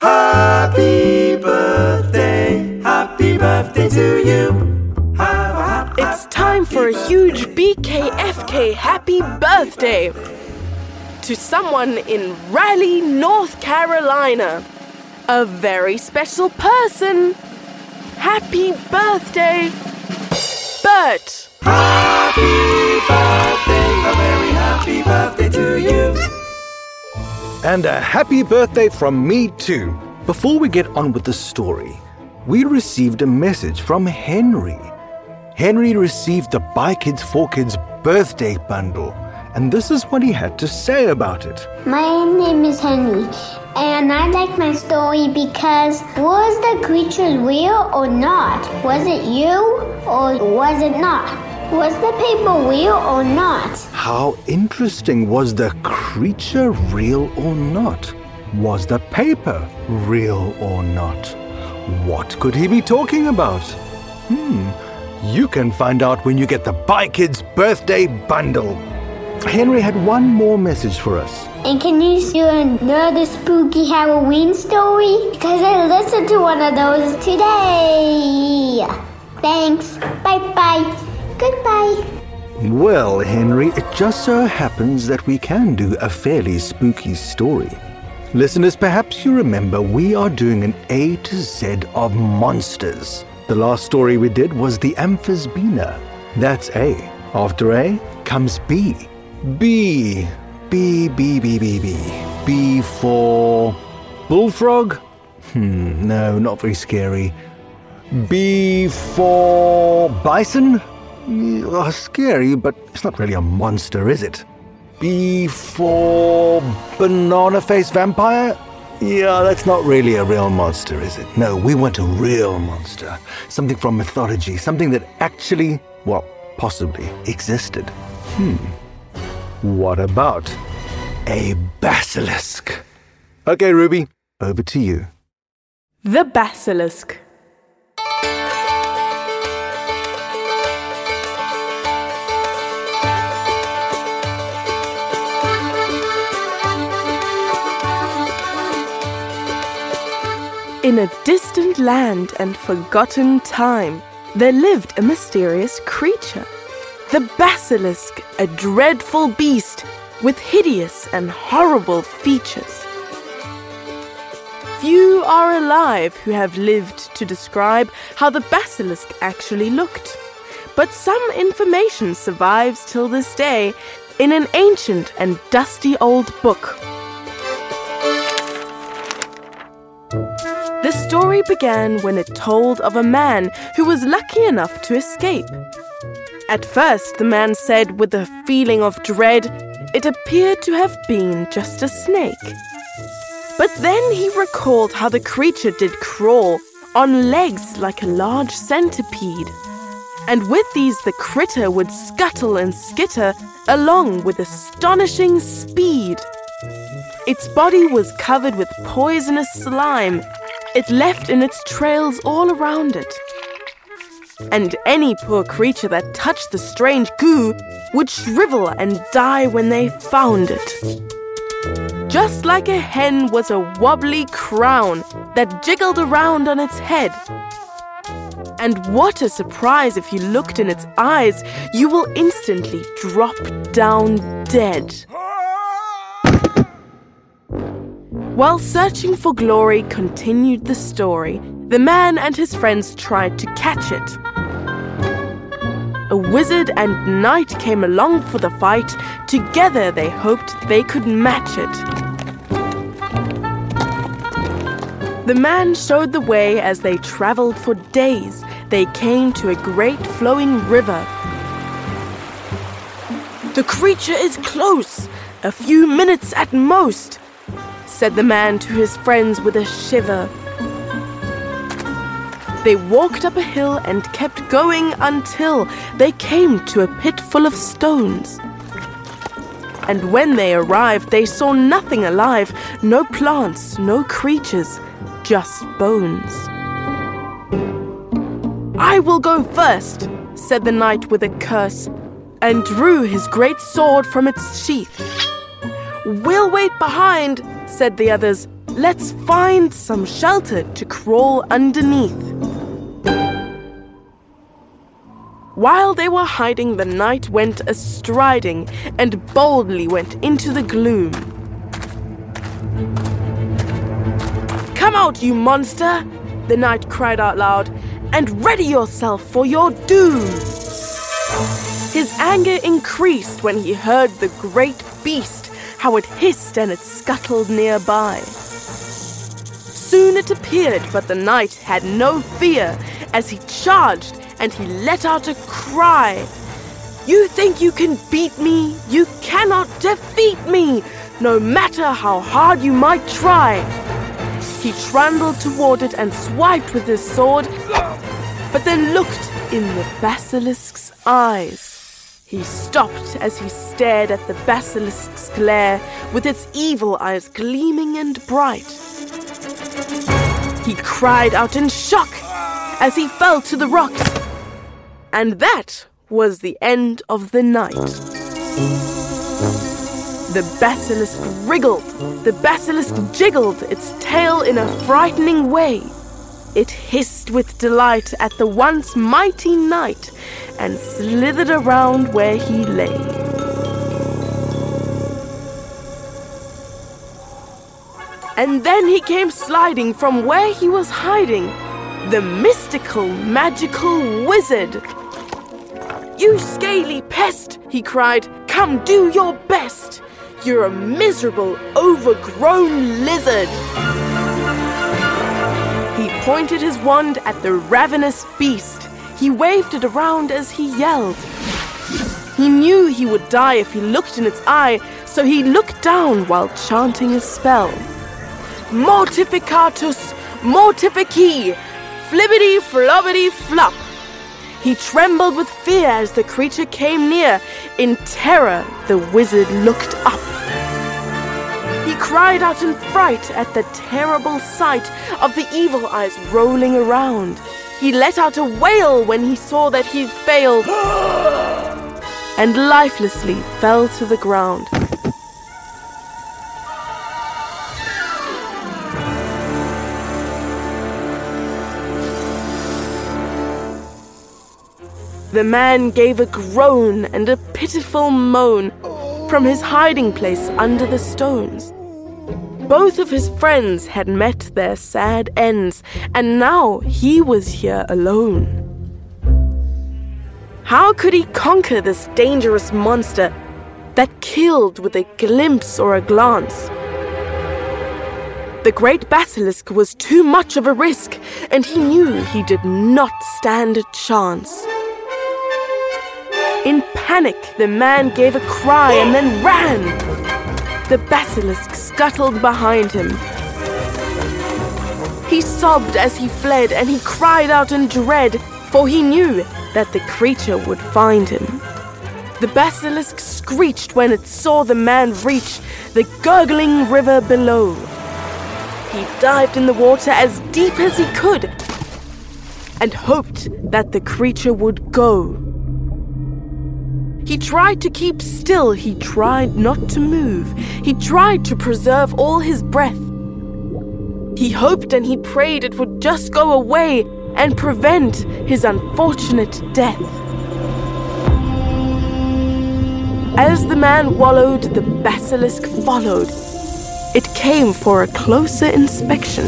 Happy birthday, happy birthday to you. Have a It's time for a huge BKFK happy birthday to someone in Raleigh, North Carolina. A very special person. Happy birthday, Bert. happy birthday, And a happy birthday from me, too. Before we get on with the story, we received a message from Henry. Henry received the By Kids for Kids birthday bundle, and this is what he had to say about it. My name is Henry, and I like my story because was the creature real or not? Was it you or was it not? Was the paper real or not? How interesting was the creature real or not? Was the paper real or not? What could he be talking about? Hmm, you can find out when you get the By Kids birthday bundle. Henry had one more message for us. And can you do another spooky Halloween story? Because I listened to one of those today. Thanks. Bye bye. Goodbye. Well, Henry, it just so happens that we can do a fairly spooky story. Listeners, perhaps you remember we are doing an A to Z of monsters. The last story we did was the Amphisbaena. That's A. After A comes B. B. B, B, B, B, B. B for bullfrog? Hmm, no, not very scary. B for bison? Yeah, scary, but it's not really a monster, is it? B banana face vampire? Yeah, that's not really a real monster, is it? No, we want a real monster. Something from mythology, something that actually, well, possibly existed. Hmm. What about a basilisk? Okay, Ruby, over to you. The Basilisk. In a distant land and forgotten time, there lived a mysterious creature. The basilisk, a dreadful beast with hideous and horrible features. Few are alive who have lived to describe how the basilisk actually looked. But some information survives till this day in an ancient and dusty old book. Story began when it told of a man who was lucky enough to escape. At first, the man said with a feeling of dread, it appeared to have been just a snake. But then he recalled how the creature did crawl on legs like a large centipede. And with these, the critter would scuttle and skitter along with astonishing speed. Its body was covered with poisonous slime. It left in its trails all around it. And any poor creature that touched the strange goo would shrivel and die when they found it. Just like a hen was a wobbly crown that jiggled around on its head. And what a surprise if you looked in its eyes, you will instantly drop down dead. While searching for glory continued the story, the man and his friends tried to catch it. A wizard and knight came along for the fight. Together they hoped they could match it. The man showed the way as they traveled for days. They came to a great flowing river. The creature is close, a few minutes at most, said the man to his friends with a shiver. They walked up a hill and kept going until they came to a pit full of stones. And when they arrived, they saw nothing alive no plants, no creatures, just bones. I will go first, said the knight with a curse, and drew his great sword from its sheath. We'll wait behind, said the others. Let's find some shelter to crawl underneath. While they were hiding, the knight went astriding and boldly went into the gloom. Come out, you monster! The knight cried out loud, and ready yourself for your doom! His anger increased when he heard the great beast, how it hissed and it scuttled nearby. Soon it appeared, but the knight had no fear as he charged and he let out a cry. You think you can beat me? You cannot defeat me, no matter how hard you might try. He trundled toward it and swiped with his sword, but then looked in the basilisk's eyes. He stopped as he stared at the basilisk's glare with its evil eyes gleaming and bright. He cried out in shock as he fell to the rocks. And that was the end of the night. The basilisk wriggled, the basilisk jiggled its tail in a frightening way. It hissed with delight at the once mighty knight and slithered around where he lay. And then he came sliding from where he was hiding, the mystical, magical wizard. You scaly pest, he cried, come do your best. You're a miserable, overgrown lizard. Pointed his wand at the ravenous beast. He waved it around as he yelled. He knew he would die if he looked in its eye, so he looked down while chanting a spell. Mortificatus, mortifici, flibbity flobbity flop. He trembled with fear as the creature came near. In terror, the wizard looked up. He cried out in fright at the terrible sight of the evil eyes rolling around. He let out a wail when he saw that he'd failed and lifelessly fell to the ground. The man gave a groan and a pitiful moan from his hiding place under the stones. Both of his friends had met their sad ends, and now he was here alone. How could he conquer this dangerous monster that killed with a glimpse or a glance? The great basilisk was too much of a risk, and he knew he did not stand a chance. In panic, the man gave a cry and then ran. The basilisk scuttled behind him. He sobbed as he fled and he cried out in dread, for he knew that the creature would find him. The basilisk screeched when it saw the man reach the gurgling river below. He dived in the water as deep as he could and hoped that the creature would go. He tried to keep still, he tried not to move, he tried to preserve all his breath. He hoped and he prayed it would just go away and prevent his unfortunate death. As the man wallowed, the basilisk followed. It came for a closer inspection.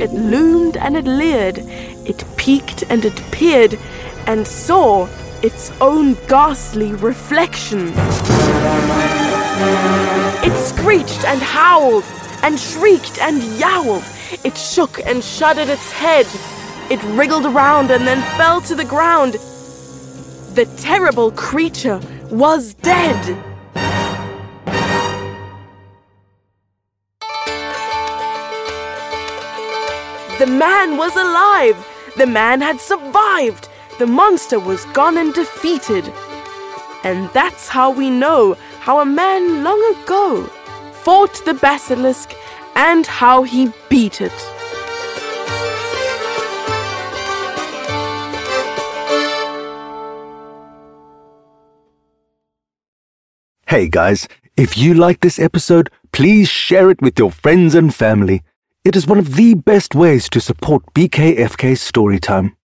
It loomed and it leered, it peeked and it peered, and saw its own ghastly reflection. It screeched and howled, and shrieked and yowled. It shook and shuddered its head. It wriggled around and then fell to the ground. The terrible creature was dead. The man was alive. The man had survived. The monster was gone and defeated. And that's how we know how a man long ago fought the basilisk and how he beat it. Hey guys, if you like this episode, please share it with your friends and family. It is one of the best ways to support BKFK Storytime.